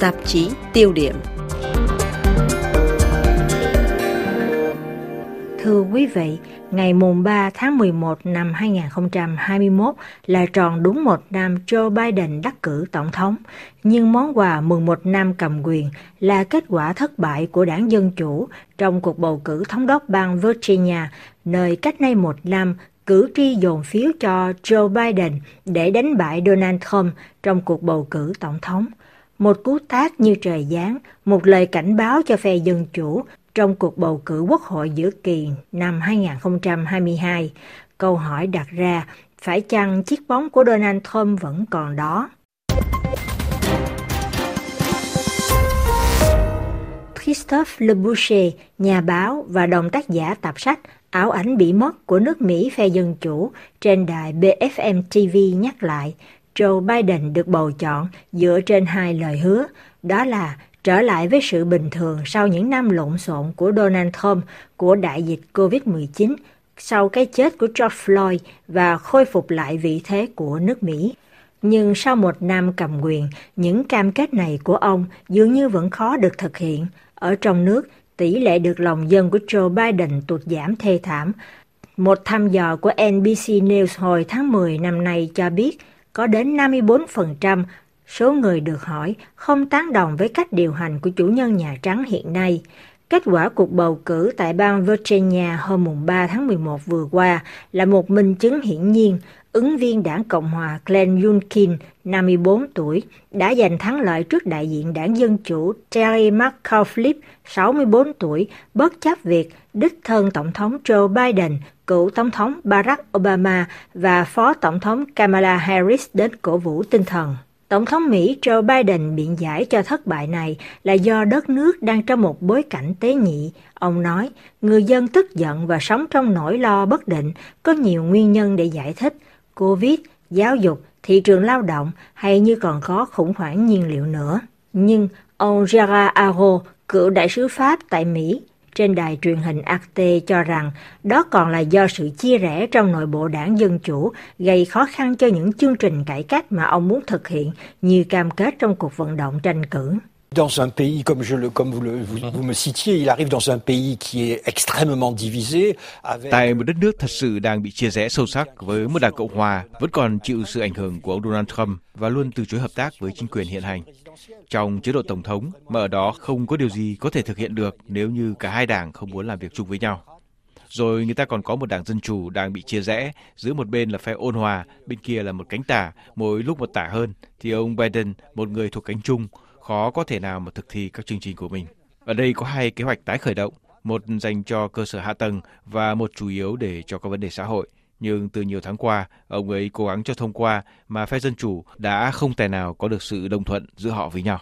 Tạp chí tiêu điểm Thưa quý vị, ngày mùng 3 tháng 11 năm 2021 là tròn đúng một năm Joe Biden đắc cử tổng thống, nhưng món quà mừng một năm cầm quyền là kết quả thất bại của đảng Dân Chủ trong cuộc bầu cử thống đốc bang Virginia, nơi cách nay một năm cử tri dồn phiếu cho Joe Biden để đánh bại Donald Trump trong cuộc bầu cử tổng thống. Một cú tát như trời giáng, một lời cảnh báo cho phe Dân Chủ trong cuộc bầu cử quốc hội giữa kỳ năm 2022. Câu hỏi đặt ra, phải chăng chiếc bóng của Donald Trump vẫn còn đó? Christophe Le Boucher, nhà báo và đồng tác giả tập sách Ảo ảnh bị mất của nước Mỹ phe Dân Chủ trên đài BFM TV nhắc lại, Joe Biden được bầu chọn dựa trên hai lời hứa, đó là trở lại với sự bình thường sau những năm lộn xộn của Donald Trump của đại dịch COVID-19, sau cái chết của George Floyd và khôi phục lại vị thế của nước Mỹ. Nhưng sau một năm cầm quyền, những cam kết này của ông dường như vẫn khó được thực hiện. Ở trong nước, tỷ lệ được lòng dân của Joe Biden tụt giảm thê thảm. Một thăm dò của NBC News hồi tháng 10 năm nay cho biết có đến 54% số người được hỏi không tán đồng với cách điều hành của chủ nhân Nhà Trắng hiện nay. Kết quả cuộc bầu cử tại bang Virginia hôm 3 tháng 11 vừa qua là một minh chứng hiển nhiên ứng viên đảng Cộng hòa Glenn Youngkin, 54 tuổi, đã giành thắng lợi trước đại diện đảng Dân Chủ Terry McAuliffe, 64 tuổi, bất chấp việc đích thân Tổng thống Joe Biden, cựu Tổng thống Barack Obama và Phó Tổng thống Kamala Harris đến cổ vũ tinh thần. Tổng thống Mỹ Joe Biden biện giải cho thất bại này là do đất nước đang trong một bối cảnh tế nhị. Ông nói, người dân tức giận và sống trong nỗi lo bất định, có nhiều nguyên nhân để giải thích. Covid, giáo dục, thị trường lao động hay như còn có khủng hoảng nhiên liệu nữa. Nhưng ông Gerard Aro, cựu đại sứ Pháp tại Mỹ, trên đài truyền hình Arte cho rằng đó còn là do sự chia rẽ trong nội bộ đảng Dân Chủ gây khó khăn cho những chương trình cải cách mà ông muốn thực hiện như cam kết trong cuộc vận động tranh cử. Dans un pays comme je le comme vous le vous, vous me citiez, il arrive dans un pays qui est extrêmement divisé. Avec... Tại một đất nước thật sự đang bị chia rẽ sâu sắc với một đảng cộng hòa vẫn còn chịu sự ảnh hưởng của ông Donald Trump và luôn từ chối hợp tác với chính quyền hiện hành. Trong chế độ tổng thống mà ở đó không có điều gì có thể thực hiện được nếu như cả hai đảng không muốn làm việc chung với nhau. Rồi người ta còn có một đảng Dân Chủ đang bị chia rẽ, giữa một bên là phe ôn hòa, bên kia là một cánh tả, mỗi lúc một tả hơn, thì ông Biden, một người thuộc cánh chung, khó có thể nào mà thực thi các chương trình của mình. Ở đây có hai kế hoạch tái khởi động, một dành cho cơ sở hạ tầng và một chủ yếu để cho các vấn đề xã hội. Nhưng từ nhiều tháng qua, ông ấy cố gắng cho thông qua mà phe Dân Chủ đã không tài nào có được sự đồng thuận giữa họ với nhau.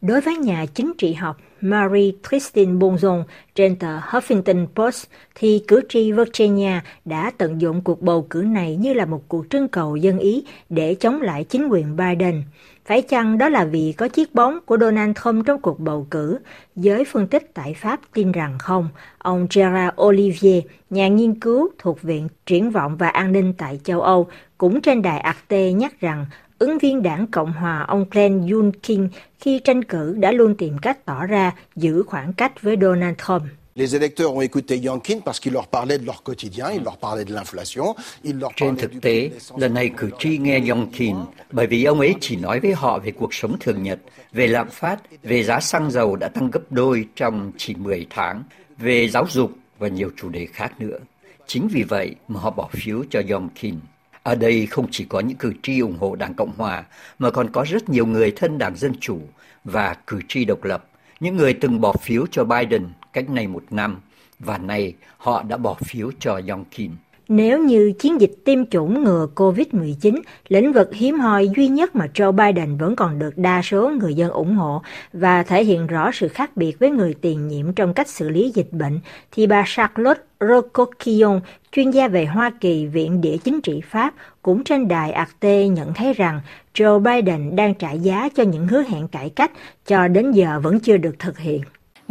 Đối với nhà chính trị học Marie Christine Bonzon trên tờ Huffington Post, thì cử tri Virginia đã tận dụng cuộc bầu cử này như là một cuộc trưng cầu dân ý để chống lại chính quyền Biden. Phải chăng đó là vì có chiếc bóng của Donald Trump trong cuộc bầu cử? Giới phân tích tại Pháp tin rằng không. Ông Gerard Olivier, nhà nghiên cứu thuộc Viện Triển vọng và An ninh tại châu Âu, cũng trên đài Arte nhắc rằng ứng viên đảng Cộng hòa ông Glenn Youngkin khi tranh cử đã luôn tìm cách tỏ ra giữ khoảng cách với Donald Trump. Les électeurs ont écouté Youngkin parce qu'il leur parlait de leur quotidien, il leur parlait de l'inflation, il leur Trên thực tế, lần này cử tri nghe Youngkin bởi vì ông ấy chỉ nói với họ về cuộc sống thường nhật, về lạm phát, về giá xăng dầu đã tăng gấp đôi trong chỉ 10 tháng, về giáo dục và nhiều chủ đề khác nữa. Chính vì vậy mà họ bỏ phiếu cho Youngkin. Ở đây không chỉ có những cử tri ủng hộ Đảng Cộng Hòa, mà còn có rất nhiều người thân Đảng Dân Chủ và cử tri độc lập, những người từng bỏ phiếu cho Biden cách này một năm, và nay họ đã bỏ phiếu cho Youngkin. Nếu như chiến dịch tiêm chủng ngừa COVID-19, lĩnh vực hiếm hoi duy nhất mà Joe Biden vẫn còn được đa số người dân ủng hộ và thể hiện rõ sự khác biệt với người tiền nhiệm trong cách xử lý dịch bệnh, thì bà Charlotte Rocoquillon, chuyên gia về Hoa Kỳ, Viện Địa Chính trị Pháp, cũng trên đài Arte nhận thấy rằng Joe Biden đang trả giá cho những hứa hẹn cải cách cho đến giờ vẫn chưa được thực hiện.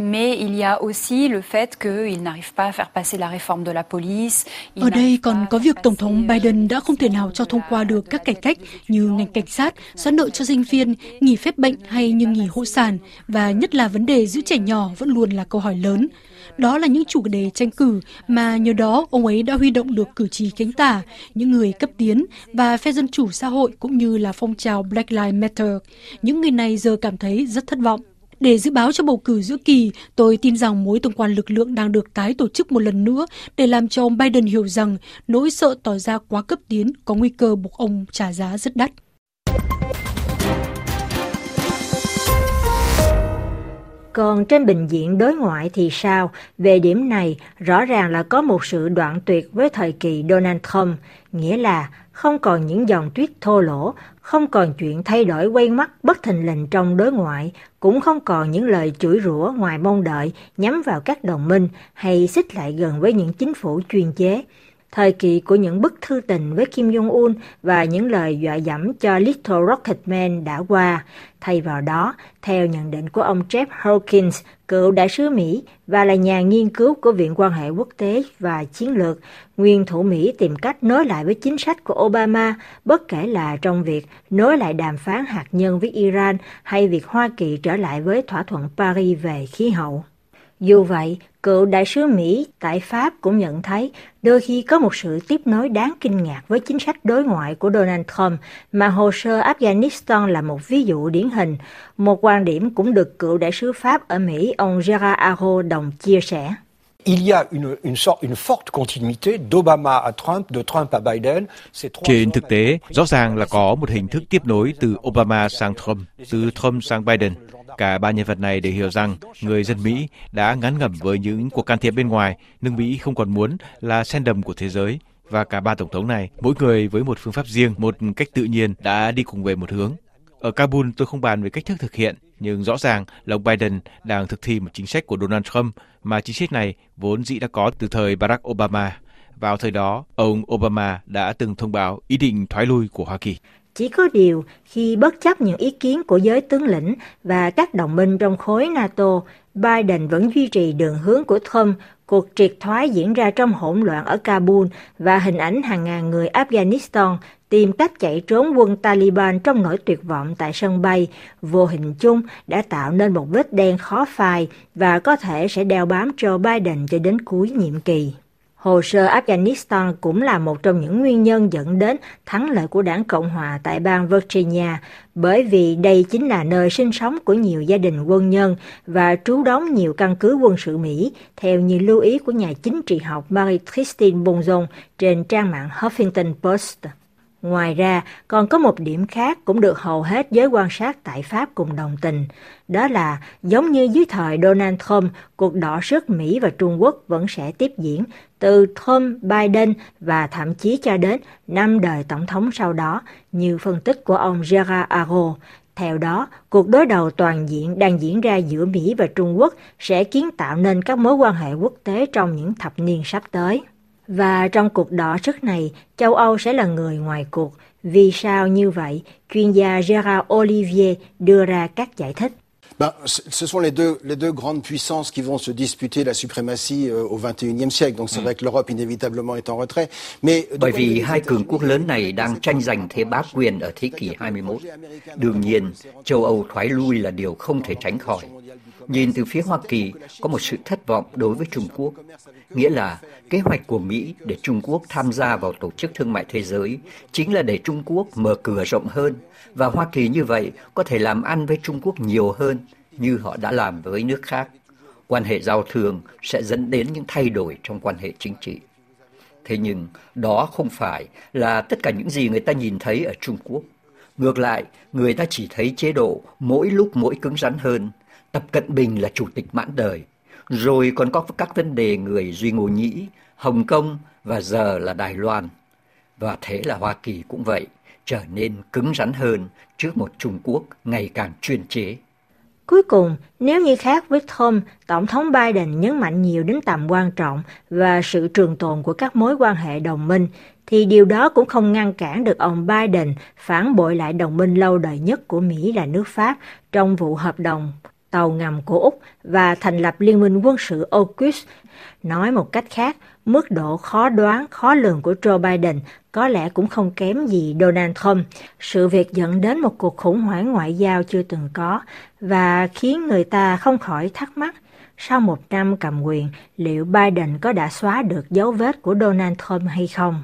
Mais il y a aussi le fait qu'il n'arrive pas à faire passer la réforme de la police. Ở đây còn có việc Tổng thống Biden đã không thể nào cho thông qua được các cải cách như ngành cảnh sát, xóa nợ cho sinh viên, nghỉ phép bệnh hay như nghỉ hộ sản và nhất là vấn đề giữ trẻ nhỏ vẫn luôn là câu hỏi lớn. Đó là những chủ đề tranh cử mà nhờ đó ông ấy đã huy động được cử tri cánh tả, những người cấp tiến và phe dân chủ xã hội cũng như là phong trào Black Lives Matter. Những người này giờ cảm thấy rất thất vọng. Để dự báo cho bầu cử giữa kỳ, tôi tin rằng mối tương quan lực lượng đang được tái tổ chức một lần nữa để làm cho ông Biden hiểu rằng nỗi sợ tỏ ra quá cấp tiến có nguy cơ buộc ông trả giá rất đắt. Còn trên bình diện đối ngoại thì sao? Về điểm này, rõ ràng là có một sự đoạn tuyệt với thời kỳ Donald Trump, nghĩa là không còn những dòng tuyết thô lỗ, không còn chuyện thay đổi quay mắt bất thình lình trong đối ngoại, cũng không còn những lời chửi rủa ngoài mong đợi nhắm vào các đồng minh hay xích lại gần với những chính phủ chuyên chế. Thời kỳ của những bức thư tình với Kim Jong-un và những lời dọa dẫm cho Little Rocket Man đã qua. Thay vào đó, theo nhận định của ông Jeff Hawkins, cựu đại sứ Mỹ và là nhà nghiên cứu của Viện quan hệ quốc tế và chiến lược, nguyên thủ Mỹ tìm cách nối lại với chính sách của Obama, bất kể là trong việc nối lại đàm phán hạt nhân với Iran hay việc Hoa Kỳ trở lại với thỏa thuận Paris về khí hậu. Dù vậy, cựu đại sứ Mỹ tại Pháp cũng nhận thấy đôi khi có một sự tiếp nối đáng kinh ngạc với chính sách đối ngoại của Donald Trump mà hồ sơ Afghanistan là một ví dụ điển hình. Một quan điểm cũng được cựu đại sứ Pháp ở Mỹ ông Gerard Aro đồng chia sẻ. Il y a une, une, sorte, une forte continuité d'Obama à Trump, de Trump à Biden. Trên thực tế, rõ ràng là có một hình thức tiếp nối từ Obama sang Trump, từ Trump sang Biden. Cả ba nhân vật này đều hiểu rằng người dân Mỹ đã ngán ngẩm với những cuộc can thiệp bên ngoài, nước Mỹ không còn muốn là sen đầm của thế giới. Và cả ba tổng thống này, mỗi người với một phương pháp riêng, một cách tự nhiên đã đi cùng về một hướng. Ở Kabul tôi không bàn về cách thức thực hiện, nhưng rõ ràng là ông Biden đang thực thi một chính sách của Donald Trump mà chính sách này vốn dĩ đã có từ thời Barack Obama. Vào thời đó, ông Obama đã từng thông báo ý định thoái lui của Hoa Kỳ. Chỉ có điều, khi bất chấp những ý kiến của giới tướng lĩnh và các đồng minh trong khối NATO, Biden vẫn duy trì đường hướng của Trump, cuộc triệt thoái diễn ra trong hỗn loạn ở Kabul và hình ảnh hàng ngàn người Afghanistan tìm cách chạy trốn quân Taliban trong nỗi tuyệt vọng tại sân bay, vô hình chung đã tạo nên một vết đen khó phai và có thể sẽ đeo bám Joe Biden cho đến cuối nhiệm kỳ. Hồ sơ Afghanistan cũng là một trong những nguyên nhân dẫn đến thắng lợi của đảng Cộng hòa tại bang Virginia, bởi vì đây chính là nơi sinh sống của nhiều gia đình quân nhân và trú đóng nhiều căn cứ quân sự Mỹ, theo như lưu ý của nhà chính trị học Marie Christine Bonzon trên trang mạng Huffington Post. Ngoài ra, còn có một điểm khác cũng được hầu hết giới quan sát tại Pháp cùng đồng tình. Đó là, giống như dưới thời Donald Trump, cuộc đỏ sức Mỹ và Trung Quốc vẫn sẽ tiếp diễn từ Trump, Biden và thậm chí cho đến năm đời tổng thống sau đó, như phân tích của ông Gerard Aro. Theo đó, cuộc đối đầu toàn diện đang diễn ra giữa Mỹ và Trung Quốc sẽ kiến tạo nên các mối quan hệ quốc tế trong những thập niên sắp tới. Và trong cuộc đỏ sức này, châu Âu sẽ là người ngoài cuộc. Vì sao như vậy? Chuyên gia Gerard Olivier đưa ra các giải thích. Ben, ce sont les deux, les deux grandes puissances qui vont se disputer la suprématie euh, au XXIe siècle. Donc c'est vrai que l'Europe inévitablement est en retrait. Mais bởi vì hai cường quốc lớn này đang tranh giành thế bá quyền ở thế kỷ 21. Đương nhiên, châu Âu thoái lui là điều không thể tránh khỏi. Nhìn từ phía Hoa Kỳ có một sự thất vọng đối với Trung Quốc, nghĩa là kế hoạch của Mỹ để Trung Quốc tham gia vào Tổ chức Thương mại Thế giới chính là để Trung Quốc mở cửa rộng hơn và Hoa Kỳ như vậy có thể làm ăn với Trung Quốc nhiều hơn như họ đã làm với nước khác. Quan hệ giao thương sẽ dẫn đến những thay đổi trong quan hệ chính trị. Thế nhưng đó không phải là tất cả những gì người ta nhìn thấy ở Trung Quốc. Ngược lại, người ta chỉ thấy chế độ mỗi lúc mỗi cứng rắn hơn. Tập Cận Bình là chủ tịch mãn đời. Rồi còn có các vấn đề người Duy Ngô Nhĩ, Hồng Kông và giờ là Đài Loan. Và thế là Hoa Kỳ cũng vậy, trở nên cứng rắn hơn trước một Trung Quốc ngày càng chuyên chế. Cuối cùng, nếu như khác với Trump, Tổng thống Biden nhấn mạnh nhiều đến tầm quan trọng và sự trường tồn của các mối quan hệ đồng minh, thì điều đó cũng không ngăn cản được ông Biden phản bội lại đồng minh lâu đời nhất của Mỹ là nước Pháp trong vụ hợp đồng tàu ngầm của Úc và thành lập Liên minh quân sự AUKUS. Nói một cách khác, mức độ khó đoán, khó lường của Joe Biden có lẽ cũng không kém gì Donald Trump. Sự việc dẫn đến một cuộc khủng hoảng ngoại giao chưa từng có và khiến người ta không khỏi thắc mắc sau một năm cầm quyền, liệu Biden có đã xóa được dấu vết của Donald Trump hay không?